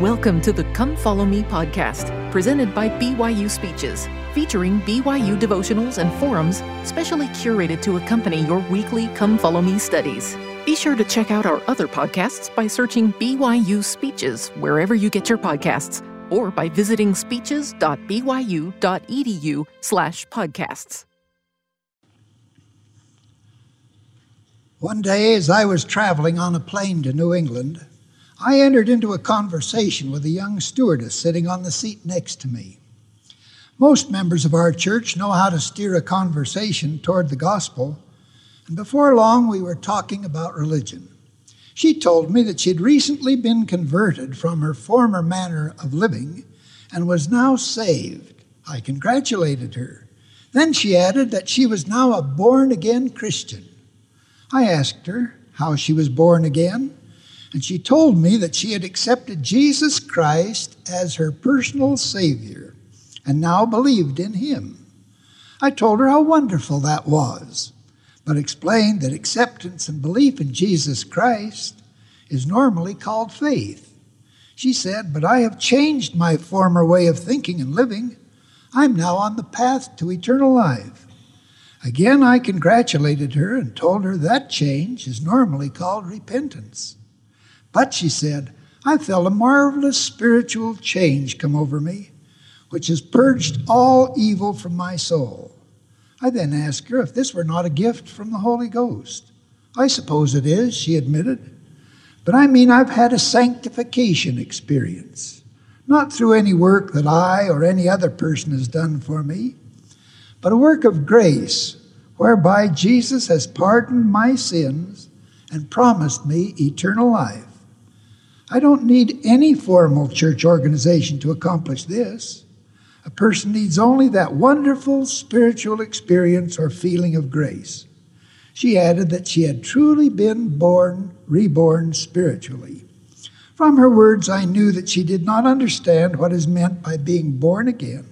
Welcome to the Come Follow Me podcast, presented by BYU Speeches, featuring BYU devotionals and forums specially curated to accompany your weekly Come Follow Me studies. Be sure to check out our other podcasts by searching BYU Speeches wherever you get your podcasts or by visiting speeches.byu.edu slash podcasts. One day, as I was traveling on a plane to New England, I entered into a conversation with a young stewardess sitting on the seat next to me. Most members of our church know how to steer a conversation toward the gospel, and before long we were talking about religion. She told me that she'd recently been converted from her former manner of living and was now saved. I congratulated her. Then she added that she was now a born again Christian. I asked her how she was born again, and she told me that she had accepted Jesus Christ as her personal Savior and now believed in Him. I told her how wonderful that was, but explained that acceptance and belief in Jesus Christ is normally called faith. She said, But I have changed my former way of thinking and living. I'm now on the path to eternal life. Again, I congratulated her and told her that change is normally called repentance. But, she said, I felt a marvelous spiritual change come over me, which has purged all evil from my soul. I then asked her if this were not a gift from the Holy Ghost. I suppose it is, she admitted. But I mean, I've had a sanctification experience, not through any work that I or any other person has done for me, but a work of grace whereby Jesus has pardoned my sins and promised me eternal life. I don't need any formal church organization to accomplish this. A person needs only that wonderful spiritual experience or feeling of grace. She added that she had truly been born, reborn spiritually. From her words, I knew that she did not understand what is meant by being born again,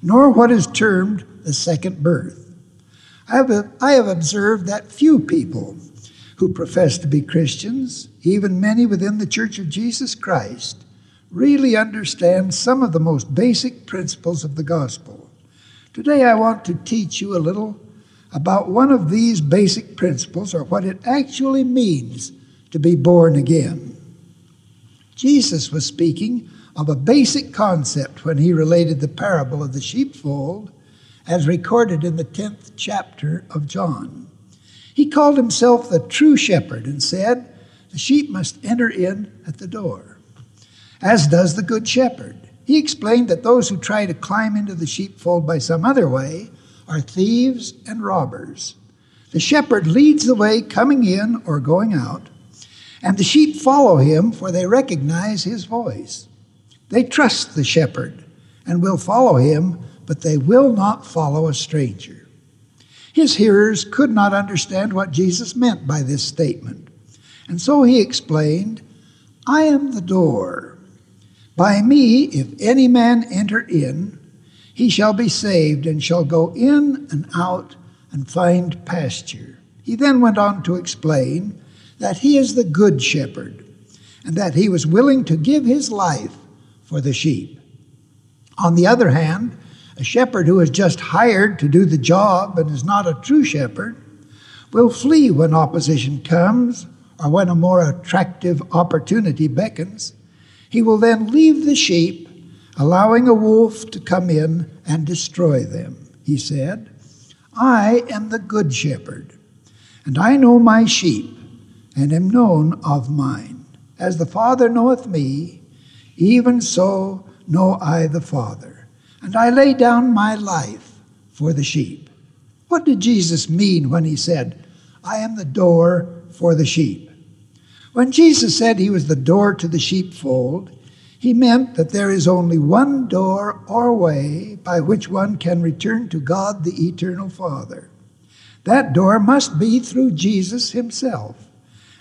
nor what is termed the second birth. I have, I have observed that few people who profess to be Christians, even many within the Church of Jesus Christ, really understand some of the most basic principles of the gospel. Today, I want to teach you a little about one of these basic principles or what it actually means to be born again. Jesus was speaking of a basic concept when he related the parable of the sheepfold as recorded in the 10th chapter of John. He called himself the true shepherd and said, The sheep must enter in at the door, as does the good shepherd. He explained that those who try to climb into the sheepfold by some other way are thieves and robbers. The shepherd leads the way coming in or going out, and the sheep follow him, for they recognize his voice. They trust the shepherd and will follow him, but they will not follow a stranger. His hearers could not understand what Jesus meant by this statement. And so he explained, I am the door. By me, if any man enter in, he shall be saved and shall go in and out and find pasture. He then went on to explain that he is the good shepherd and that he was willing to give his life for the sheep. On the other hand, a shepherd who is just hired to do the job and is not a true shepherd will flee when opposition comes or when a more attractive opportunity beckons. He will then leave the sheep, allowing a wolf to come in and destroy them. He said, I am the good shepherd, and I know my sheep, and am known of mine. As the Father knoweth me, even so know I the Father and I lay down my life for the sheep. What did Jesus mean when he said, I am the door for the sheep? When Jesus said he was the door to the sheepfold, he meant that there is only one door or way by which one can return to God the Eternal Father. That door must be through Jesus himself,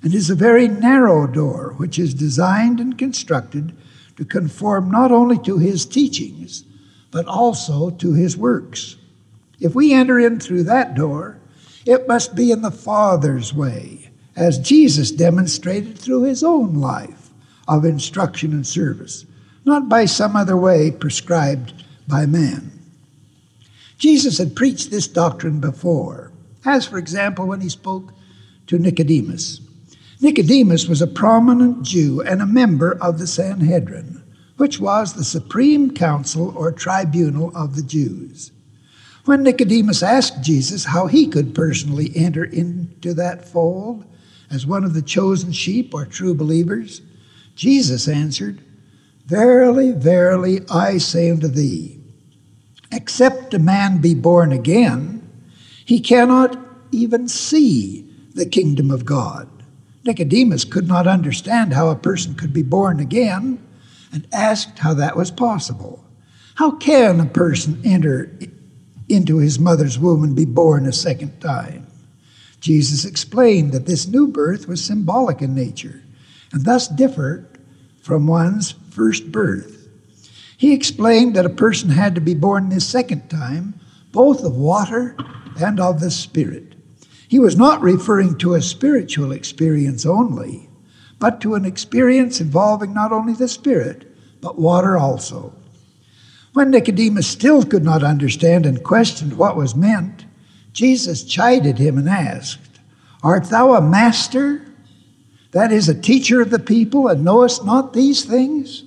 and is a very narrow door which is designed and constructed to conform not only to his teachings, but also to his works. If we enter in through that door, it must be in the Father's way, as Jesus demonstrated through his own life, of instruction and service, not by some other way prescribed by man. Jesus had preached this doctrine before, as, for example, when he spoke to Nicodemus. Nicodemus was a prominent Jew and a member of the Sanhedrin, which was the supreme council or tribunal of the Jews. When Nicodemus asked Jesus how he could personally enter into that fold as one of the chosen sheep or true believers, Jesus answered, Verily, verily, I say unto thee, except a man be born again, he cannot even see the kingdom of God. Nicodemus could not understand how a person could be born again and asked how that was possible. How can a person enter into his mother's womb and be born a second time? Jesus explained that this new birth was symbolic in nature and thus differed from one's first birth. He explained that a person had to be born this second time, both of water and of the Spirit. He was not referring to a spiritual experience only, but to an experience involving not only the Spirit, but water also. When Nicodemus still could not understand and questioned what was meant, Jesus chided him and asked, Art thou a master? That is, a teacher of the people, and knowest not these things?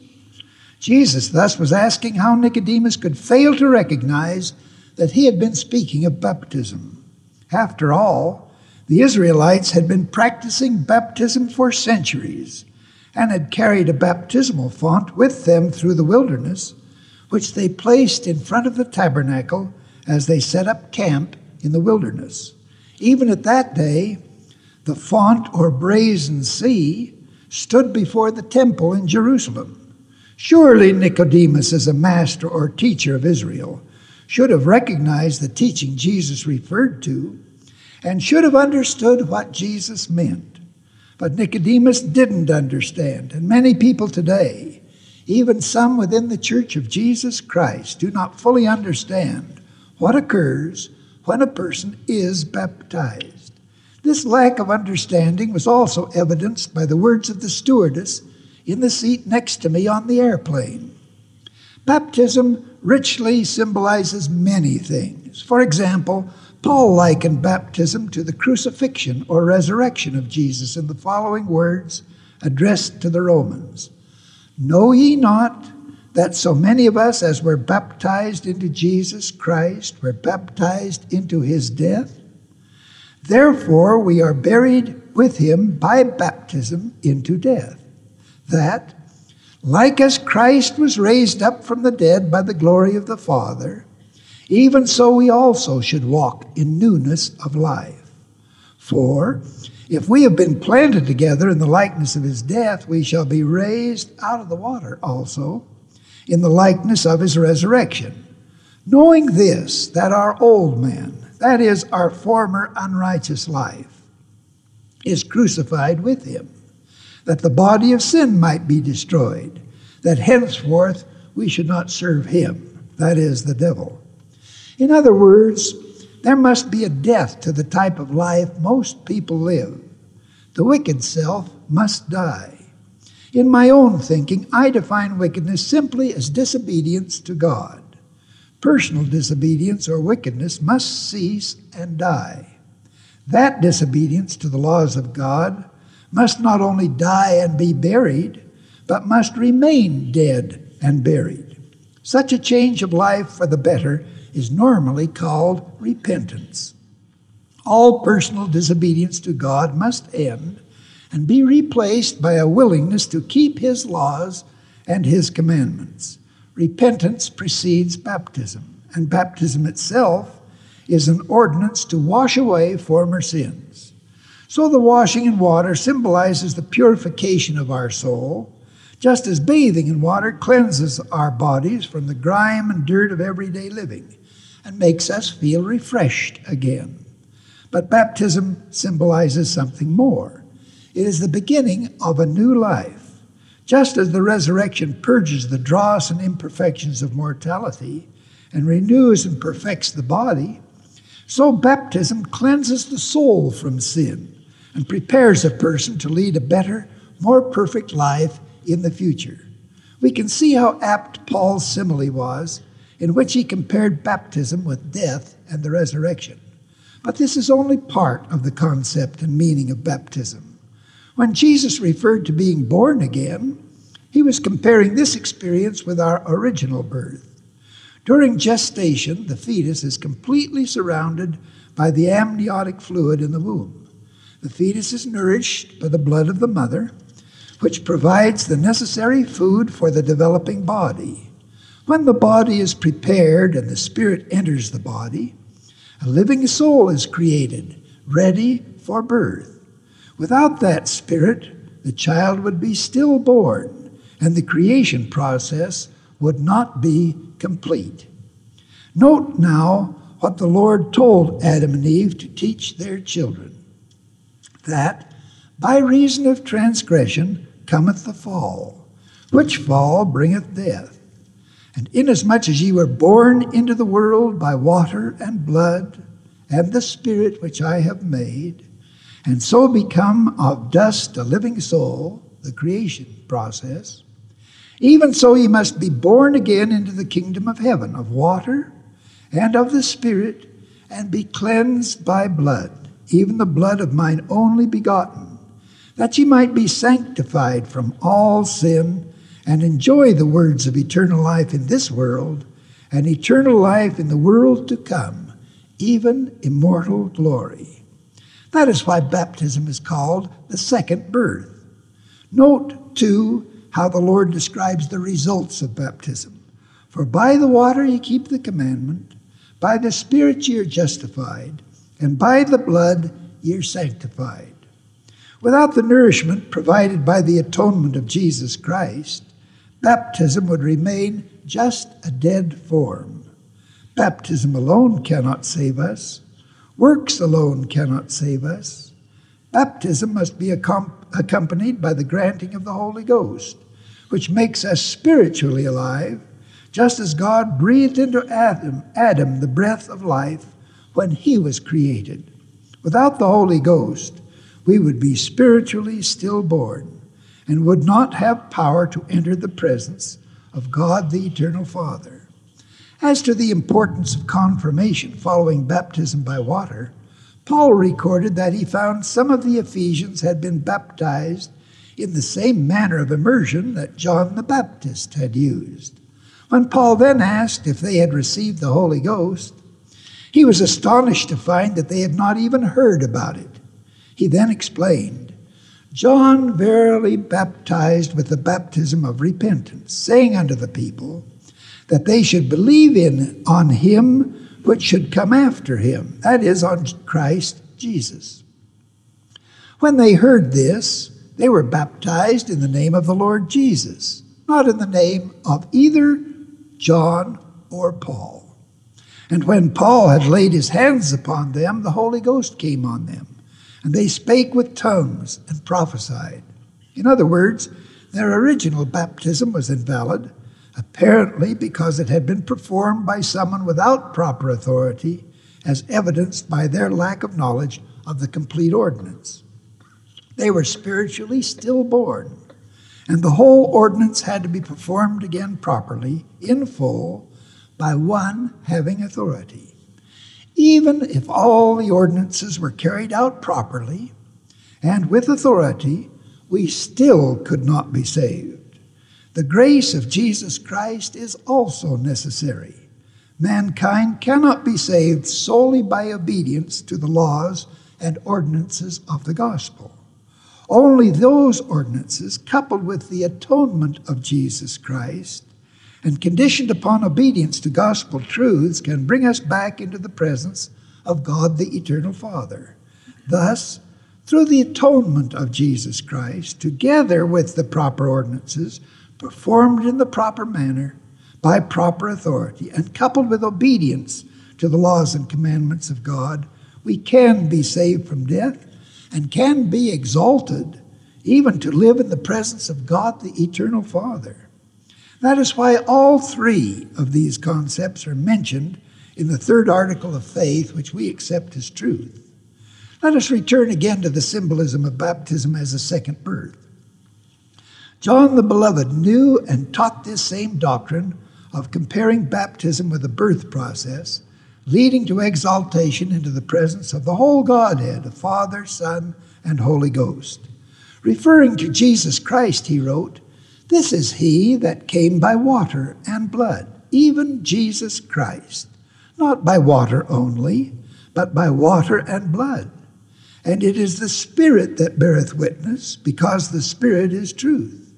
Jesus thus was asking how Nicodemus could fail to recognize that he had been speaking of baptism. After all, the Israelites had been practicing baptism for centuries and had carried a baptismal font with them through the wilderness, which they placed in front of the tabernacle as they set up camp in the wilderness. Even at that day, the font or brazen sea stood before the temple in Jerusalem. Surely Nicodemus, as a master or teacher of Israel, should have recognized the teaching Jesus referred to and should have understood what Jesus meant. But Nicodemus didn't understand, and many people today, even some within the Church of Jesus Christ, do not fully understand what occurs when a person is baptized. This lack of understanding was also evidenced by the words of the stewardess in the seat next to me on the airplane. Baptism richly symbolizes many things. For example, Paul likened baptism to the crucifixion or resurrection of Jesus in the following words addressed to the Romans Know ye not that so many of us, as were baptized into Jesus Christ, were baptized into his death? Therefore, we are buried with him by baptism into death that, like as Christ was raised up from the dead by the glory of the Father, even so we also should walk in newness of life. For if we have been planted together in the likeness of his death, we shall be raised out of the water also in the likeness of his resurrection. Knowing this, that our old man, that is, our former unrighteous life, is crucified with him that the body of sin might be destroyed, that henceforth we should not serve him, that is, the devil. In other words, there must be a death to the type of life most people live. The wicked self must die. In my own thinking, I define wickedness simply as disobedience to God. Personal disobedience or wickedness must cease and die. That disobedience to the laws of God must not only die and be buried, but must remain dead and buried. Such a change of life for the better is normally called repentance. All personal disobedience to God must end and be replaced by a willingness to keep His laws and His commandments. Repentance precedes baptism, and baptism itself is an ordinance to wash away former sins. So the washing in water symbolizes the purification of our soul, just as bathing in water cleanses our bodies from the grime and dirt of everyday living and makes us feel refreshed again. But baptism symbolizes something more. It is the beginning of a new life. Just as the resurrection purges the dross and imperfections of mortality and renews and perfects the body, so baptism cleanses the soul from sin and prepares a person to lead a better, more perfect life in the future. We can see how apt Paul's simile was, in which he compared baptism with death and the resurrection. But this is only part of the concept and meaning of baptism. When Jesus referred to being born again, he was comparing this experience with our original birth. During gestation, the fetus is completely surrounded by the amniotic fluid in the womb. The fetus is nourished by the blood of the mother, which provides the necessary food for the developing body. When the body is prepared and the spirit enters the body, a living soul is created, ready for birth. Without that spirit, the child would be stillborn, and the creation process would not be complete. Note now what the Lord told Adam and Eve to teach their children that by reason of transgression cometh the fall, which fall bringeth death. And inasmuch as ye were born into the world by water and blood, and the Spirit which I have made, and so become of dust a living soul, the creation process, even so, ye must be born again into the kingdom of heaven, of water and of the Spirit, and be cleansed by blood, even the blood of mine only begotten, that ye might be sanctified from all sin and enjoy the words of eternal life in this world and eternal life in the world to come, even immortal glory. That is why baptism is called the second birth. Note, too, how the Lord describes the results of baptism. For by the water ye keep the commandment, by the Spirit ye are justified, and by the blood ye are sanctified. Without the nourishment provided by the atonement of Jesus Christ, baptism would remain just a dead form. Baptism alone cannot save us. Works alone cannot save us. Baptism must be accompanied by the granting of the Holy Ghost which makes us spiritually alive, just as God breathed into Adam, Adam the breath of life when he was created. Without the Holy Ghost, we would be spiritually stillborn and would not have power to enter the presence of God the Eternal Father. As to the importance of confirmation following baptism by water, Paul recorded that he found some of the Ephesians had been baptized in the same manner of immersion that John the Baptist had used. When Paul then asked if they had received the Holy Ghost, he was astonished to find that they had not even heard about it. He then explained John verily baptized with the baptism of repentance, saying unto the people that they should believe in on him which should come after him, that is, on Christ Jesus. When they heard this, they were baptized in the name of the Lord Jesus, not in the name of either John or Paul. And when Paul had laid his hands upon them, the Holy Ghost came on them, and they spake with tongues and prophesied. In other words, their original baptism was invalid, apparently because it had been performed by someone without proper authority, as evidenced by their lack of knowledge of the complete ordinance. They were spiritually stillborn, and the whole ordinance had to be performed again properly, in full, by one having authority. Even if all the ordinances were carried out properly and with authority, we still could not be saved. The grace of Jesus Christ is also necessary. Mankind cannot be saved solely by obedience to the laws and ordinances of the gospel. Only those ordinances, coupled with the atonement of Jesus Christ and conditioned upon obedience to gospel truths, can bring us back into the presence of God the Eternal Father. Thus, through the atonement of Jesus Christ, together with the proper ordinances, performed in the proper manner, by proper authority, and coupled with obedience to the laws and commandments of God, we can be saved from death and can be exalted even to live in the presence of God the Eternal Father. That is why all three of these concepts are mentioned in the third article of faith, which we accept as truth. Let us return again to the symbolism of baptism as a second birth. John the Beloved knew and taught this same doctrine of comparing baptism with the birth process, leading to exaltation into the presence of the whole Godhead, the Father, Son, and Holy Ghost. Referring to Jesus Christ, he wrote, This is he that came by water and blood, even Jesus Christ, not by water only, but by water and blood. And it is the Spirit that beareth witness, because the Spirit is truth.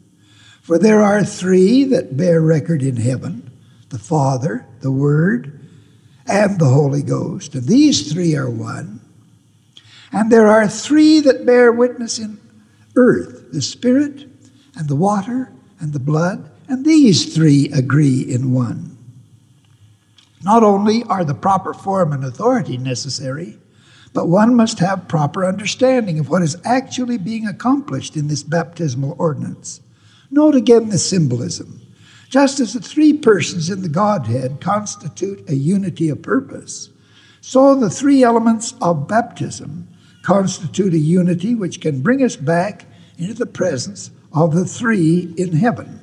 For there are three that bear record in heaven the Father, the Word, and the Holy Ghost. And these three are one. And there are three that bear witness in earth the Spirit, and the water, and the blood. And these three agree in one. Not only are the proper form and authority necessary, but one must have proper understanding of what is actually being accomplished in this baptismal ordinance. Note again the symbolism. Just as the three persons in the Godhead constitute a unity of purpose, so the three elements of baptism constitute a unity which can bring us back into the presence of the three in heaven.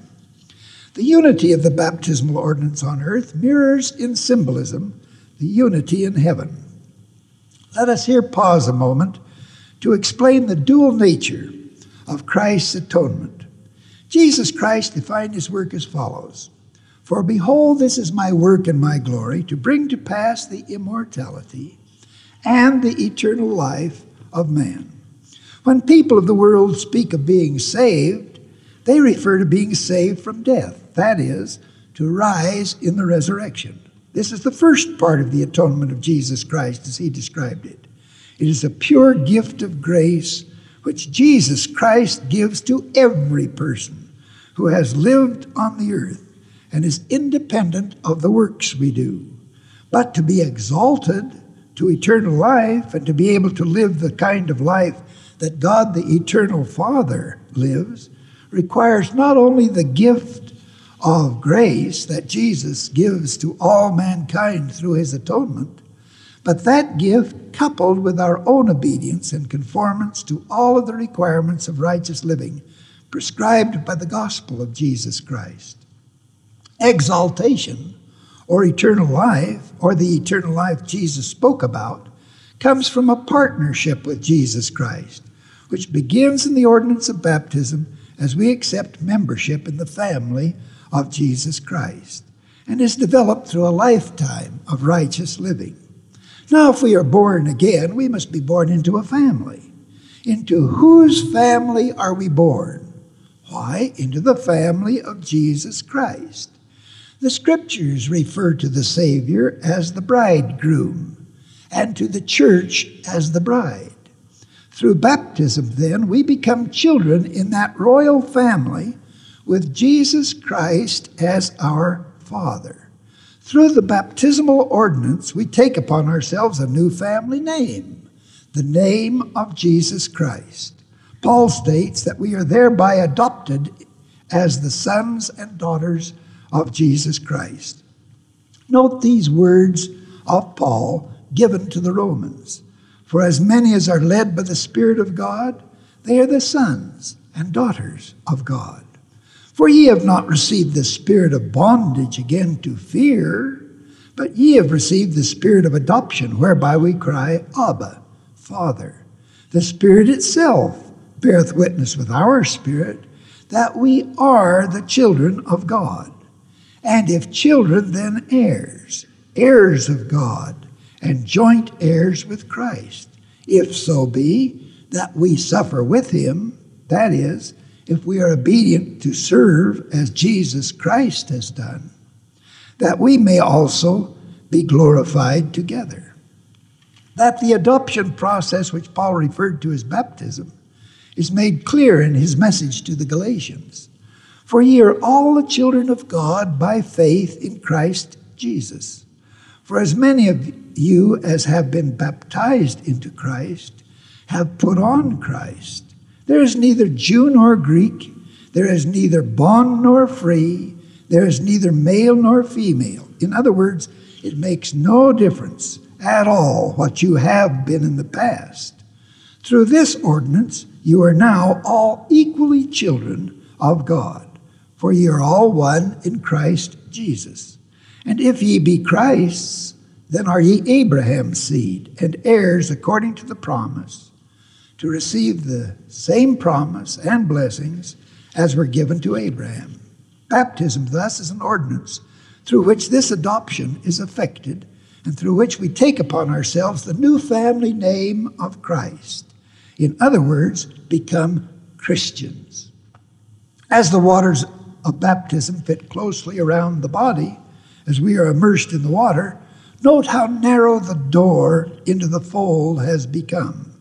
The unity of the baptismal ordinance on earth mirrors in symbolism the unity in heaven. Let us here pause a moment to explain the dual nature of Christ's atonement. Jesus Christ defined his work as follows For behold, this is my work and my glory, to bring to pass the immortality and the eternal life of man. When people of the world speak of being saved, they refer to being saved from death, that is, to rise in the resurrection. This is the first part of the atonement of Jesus Christ as he described it. It is a pure gift of grace which Jesus Christ gives to every person who has lived on the earth and is independent of the works we do. But to be exalted to eternal life and to be able to live the kind of life that God the eternal Father lives requires not only the gift of grace that Jesus gives to all mankind through his atonement, but that gift coupled with our own obedience and conformance to all of the requirements of righteous living prescribed by the gospel of Jesus Christ. Exaltation, or eternal life, or the eternal life Jesus spoke about, comes from a partnership with Jesus Christ, which begins in the ordinance of baptism as we accept membership in the family of Jesus Christ, and is developed through a lifetime of righteous living. Now, if we are born again, we must be born into a family. Into whose family are we born? Why? Into the family of Jesus Christ. The scriptures refer to the Savior as the bridegroom and to the church as the bride. Through baptism, then, we become children in that royal family with Jesus Christ as our Father. Through the baptismal ordinance, we take upon ourselves a new family name, the name of Jesus Christ. Paul states that we are thereby adopted as the sons and daughters of Jesus Christ. Note these words of Paul given to the Romans For as many as are led by the Spirit of God, they are the sons and daughters of God. For ye have not received the spirit of bondage again to fear, but ye have received the spirit of adoption, whereby we cry, Abba, Father. The Spirit itself beareth witness with our spirit that we are the children of God. And if children, then heirs, heirs of God, and joint heirs with Christ, if so be that we suffer with him, that is, if we are obedient to serve as Jesus Christ has done, that we may also be glorified together. That the adoption process which Paul referred to as baptism is made clear in his message to the Galatians. For ye are all the children of God by faith in Christ Jesus. For as many of you as have been baptized into Christ have put on Christ. There is neither Jew nor Greek, there is neither bond nor free, there is neither male nor female. In other words, it makes no difference at all what you have been in the past. Through this ordinance, you are now all equally children of God. For ye are all one in Christ Jesus. And if ye be Christ's, then are ye Abraham's seed and heirs according to the promise, to receive the same promise and blessings as were given to Abraham. Baptism, thus, is an ordinance through which this adoption is effected and through which we take upon ourselves the new family name of Christ. In other words, become Christians. As the waters of baptism fit closely around the body, as we are immersed in the water, note how narrow the door into the fold has become.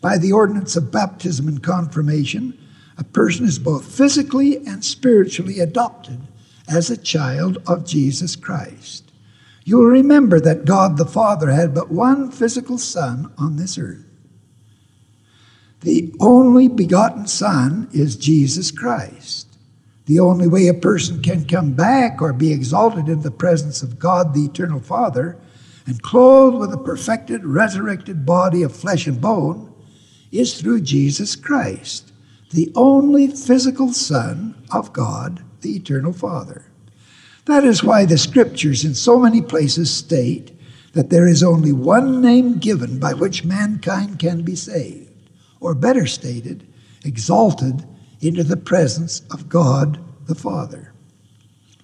By the ordinance of baptism and confirmation, a person is both physically and spiritually adopted as a child of Jesus Christ. You will remember that God the Father had but one physical Son on this earth. The only begotten Son is Jesus Christ. The only way a person can come back or be exalted in the presence of God the Eternal Father and clothed with a perfected, resurrected body of flesh and bone is through Jesus Christ, the only physical Son of God, the Eternal Father. That is why the scriptures in so many places state that there is only one name given by which mankind can be saved, or better stated, exalted into the presence of God the Father.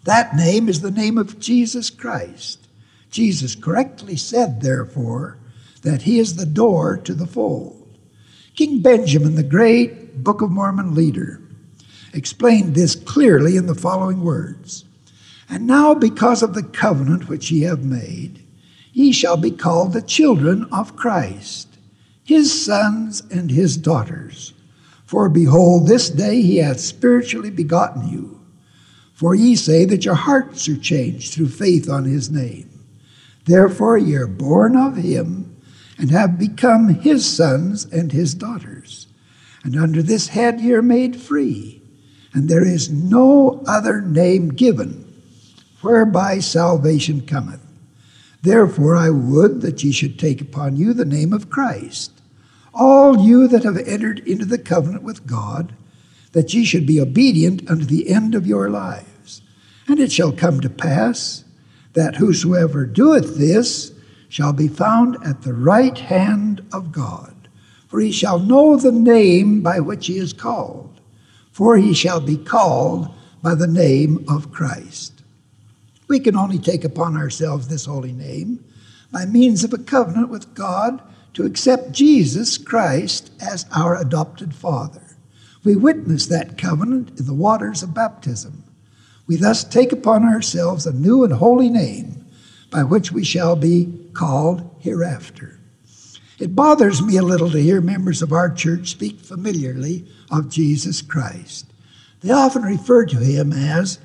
That name is the name of Jesus Christ. Jesus correctly said, therefore, that he is the door to the fold. King Benjamin, the great Book of Mormon leader, explained this clearly in the following words and now, because of the covenant which ye have made, ye shall be called the children of Christ, his sons and his daughters. For behold, this day he hath spiritually begotten you. For ye say that your hearts are changed through faith on his name. Therefore ye are born of him, and have become his sons and his daughters. And under this head ye are made free, and there is no other name given whereby salvation cometh. Therefore I would that ye should take upon you the name of Christ, all you that have entered into the covenant with God, that ye should be obedient unto the end of your lives. And it shall come to pass that whosoever doeth this shall be found at the right hand of God, for he shall know the name by which he is called, for he shall be called by the name of Christ. We can only take upon ourselves this holy name by means of a covenant with God to accept Jesus Christ as our adopted Father. We witness that covenant in the waters of baptism. We thus take upon ourselves a new and holy name by which we shall be called hereafter. It bothers me a little to hear members of our church speak familiarly of Jesus Christ. They often refer to him as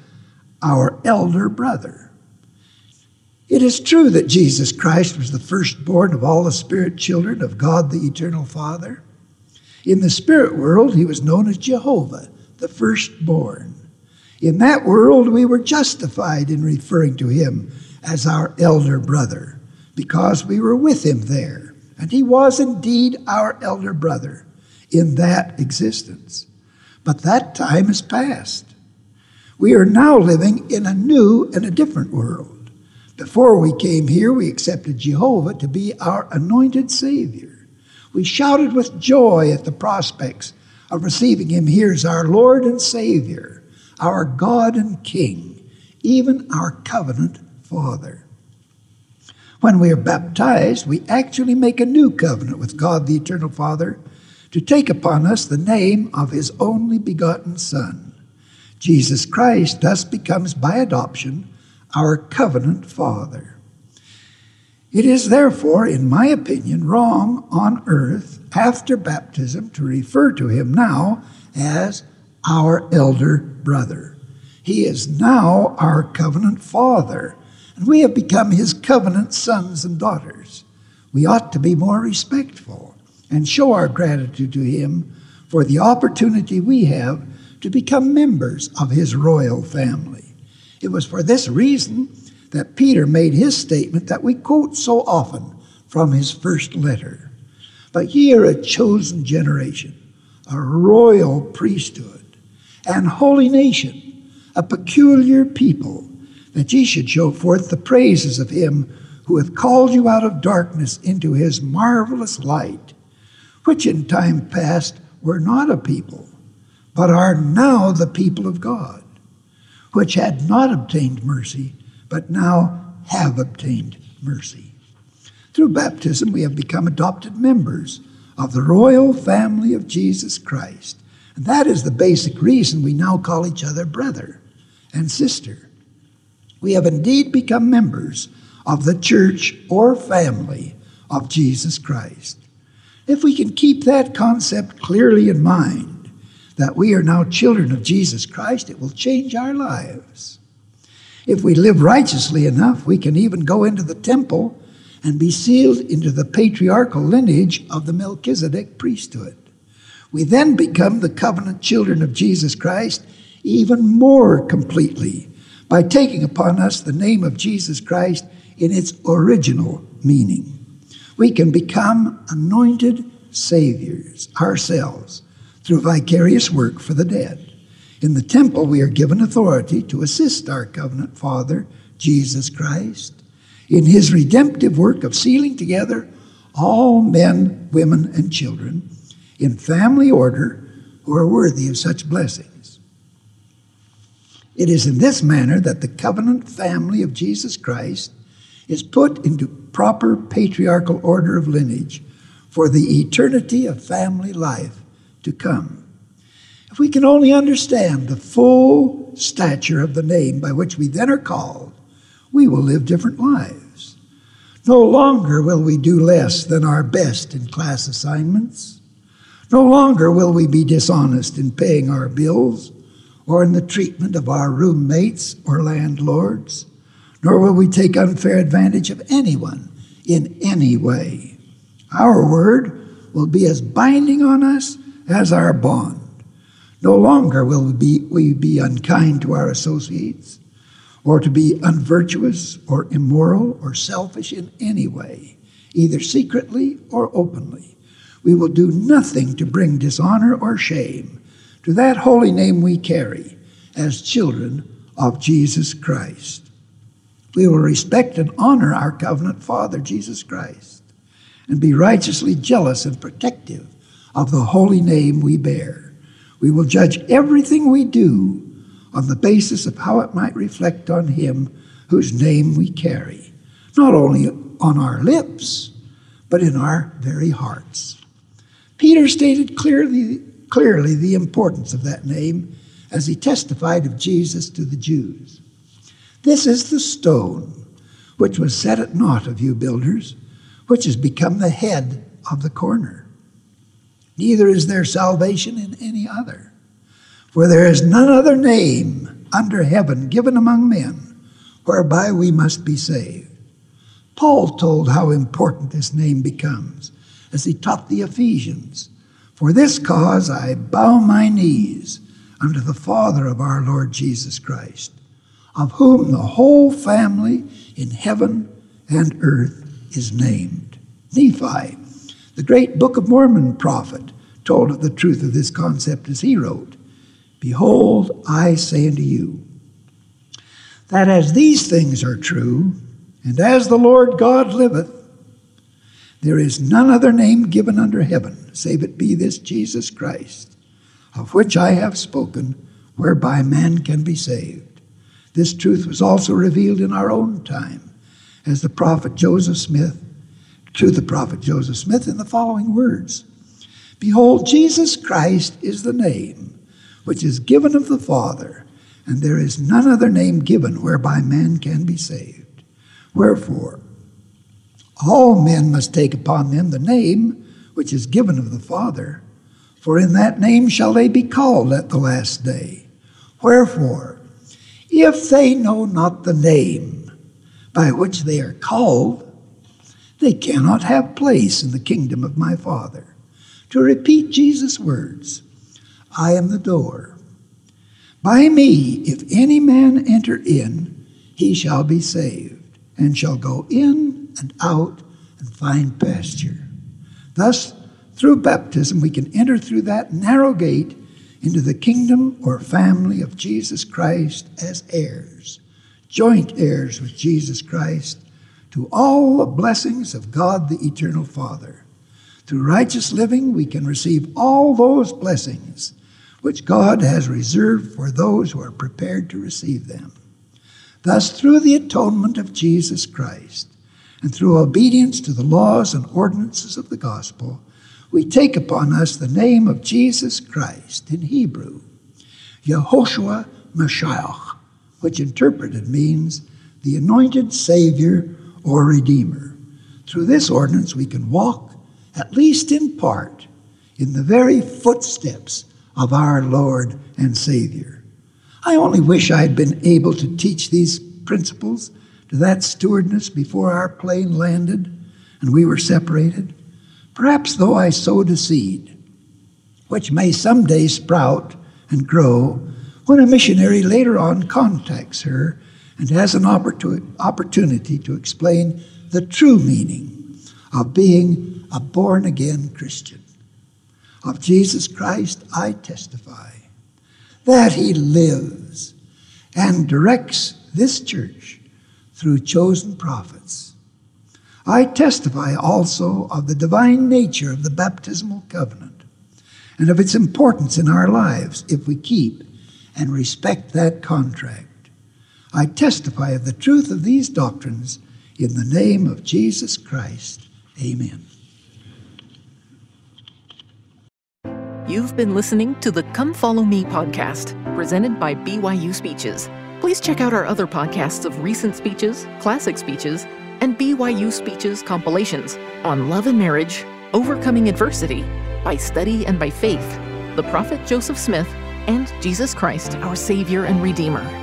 our elder brother. It is true that Jesus Christ was the firstborn of all the spirit children of God the eternal Father. In the spirit world, he was known as Jehovah, the firstborn. In that world, we were justified in referring to him as our elder brother because we were with him there. And he was indeed our elder brother in that existence. But that time is past. We are now living in a new and a different world. Before we came here, we accepted Jehovah to be our anointed Savior. We shouted with joy at the prospects of receiving Him here as our Lord and Savior, our God and King, even our covenant Father. When we are baptized, we actually make a new covenant with God the Eternal Father to take upon us the name of His only begotten Son. Jesus Christ thus becomes, by adoption, our covenant Father. It is therefore, in my opinion, wrong on earth after baptism to refer to him now as our elder brother. He is now our covenant Father, and we have become his covenant sons and daughters. We ought to be more respectful and show our gratitude to him for the opportunity we have to become members of his royal family. It was for this reason that Peter made his statement that we quote so often from his first letter. But ye are a chosen generation, a royal priesthood, and holy nation, a peculiar people, that ye should show forth the praises of him who hath called you out of darkness into his marvelous light, which in time past were not a people, but are now the people of God, which had not obtained mercy, but now have obtained mercy. Through baptism, we have become adopted members of the royal family of Jesus Christ. And that is the basic reason we now call each other brother and sister. We have indeed become members of the church or family of Jesus Christ. If we can keep that concept clearly in mind, that we are now children of Jesus Christ, it will change our lives. If we live righteously enough, we can even go into the temple and be sealed into the patriarchal lineage of the Melchizedek priesthood. We then become the covenant children of Jesus Christ even more completely by taking upon us the name of Jesus Christ in its original meaning. We can become anointed saviors ourselves through vicarious work for the dead. In the temple, we are given authority to assist our covenant Father, Jesus Christ, in his redemptive work of sealing together all men, women, and children in family order who are worthy of such blessings. It is in this manner that the covenant family of Jesus Christ is put into proper patriarchal order of lineage for the eternity of family life to come. If we can only understand the full stature of the name by which we then are called, we will live different lives. No longer will we do less than our best in class assignments. No longer will we be dishonest in paying our bills or in the treatment of our roommates or landlords, nor will we take unfair advantage of anyone in any way. Our word will be as binding on us as our bond. No longer will we be, we be unkind to our associates or to be unvirtuous or immoral or selfish in any way, either secretly or openly. We will do nothing to bring dishonor or shame to that holy name we carry as children of Jesus Christ. We will respect and honor our covenant Father, Jesus Christ, and be righteously jealous and protective of the holy name we bear. We will judge everything we do on the basis of how it might reflect on Him whose name we carry, not only on our lips, but in our very hearts. Peter stated clearly, clearly the importance of that name as he testified of Jesus to the Jews. This is the stone which was set at naught of you builders, which has become the head of the corner. Neither is there salvation in any other. For there is none other name under heaven given among men whereby we must be saved. Paul told how important this name becomes as he taught the Ephesians. For this cause I bow my knees unto the Father of our Lord Jesus Christ, of whom the whole family in heaven and earth is named. Nephi, the great Book of Mormon prophet, told of the truth of this concept as he wrote Behold, I say unto you, that as these things are true, and as the Lord God liveth, there is none other name given under heaven, save it be this Jesus Christ, of which I have spoken, whereby man can be saved. This truth was also revealed in our own time, as the prophet Joseph Smith, to the prophet Joseph Smith, in the following words Behold, Jesus Christ is the name which is given of the Father, and there is none other name given whereby man can be saved. Wherefore, all men must take upon them the name which is given of the Father, for in that name shall they be called at the last day. Wherefore, if they know not the name by which they are called, they cannot have place in the kingdom of my Father. To repeat Jesus' words, I am the door. By me, if any man enter in, he shall be saved, and shall go in and out and find pasture. Thus, through baptism, we can enter through that narrow gate into the kingdom or family of Jesus Christ as heirs, joint heirs with Jesus Christ, to all the blessings of God the Eternal Father. Through righteous living, we can receive all those blessings which God has reserved for those who are prepared to receive them. Thus, through the atonement of Jesus Christ, and through obedience to the laws and ordinances of the gospel, we take upon us the name of Jesus Christ in Hebrew, Yehoshua Mashiach, which interpreted means the anointed Savior or Redeemer. Through this ordinance, we can walk, at least in part, in the very footsteps of our Lord and Savior. I only wish I had been able to teach these principles to that stewardess before our plane landed and we were separated. Perhaps though I sowed a seed, which may someday sprout and grow when a missionary later on contacts her and has an opportunity to explain the true meaning of being a born again Christian. Of Jesus Christ, I testify that he lives and directs this church through chosen prophets. I testify also of the divine nature of the baptismal covenant and of its importance in our lives if we keep and respect that contract. I testify of the truth of these doctrines in the name of Jesus Christ. Amen. You've been listening to the Come Follow Me podcast, presented by BYU Speeches. Please check out our other podcasts of recent speeches, classic speeches, and BYU Speeches compilations on love and marriage, overcoming adversity, by study and by faith, the prophet Joseph Smith, and Jesus Christ, our Savior and Redeemer.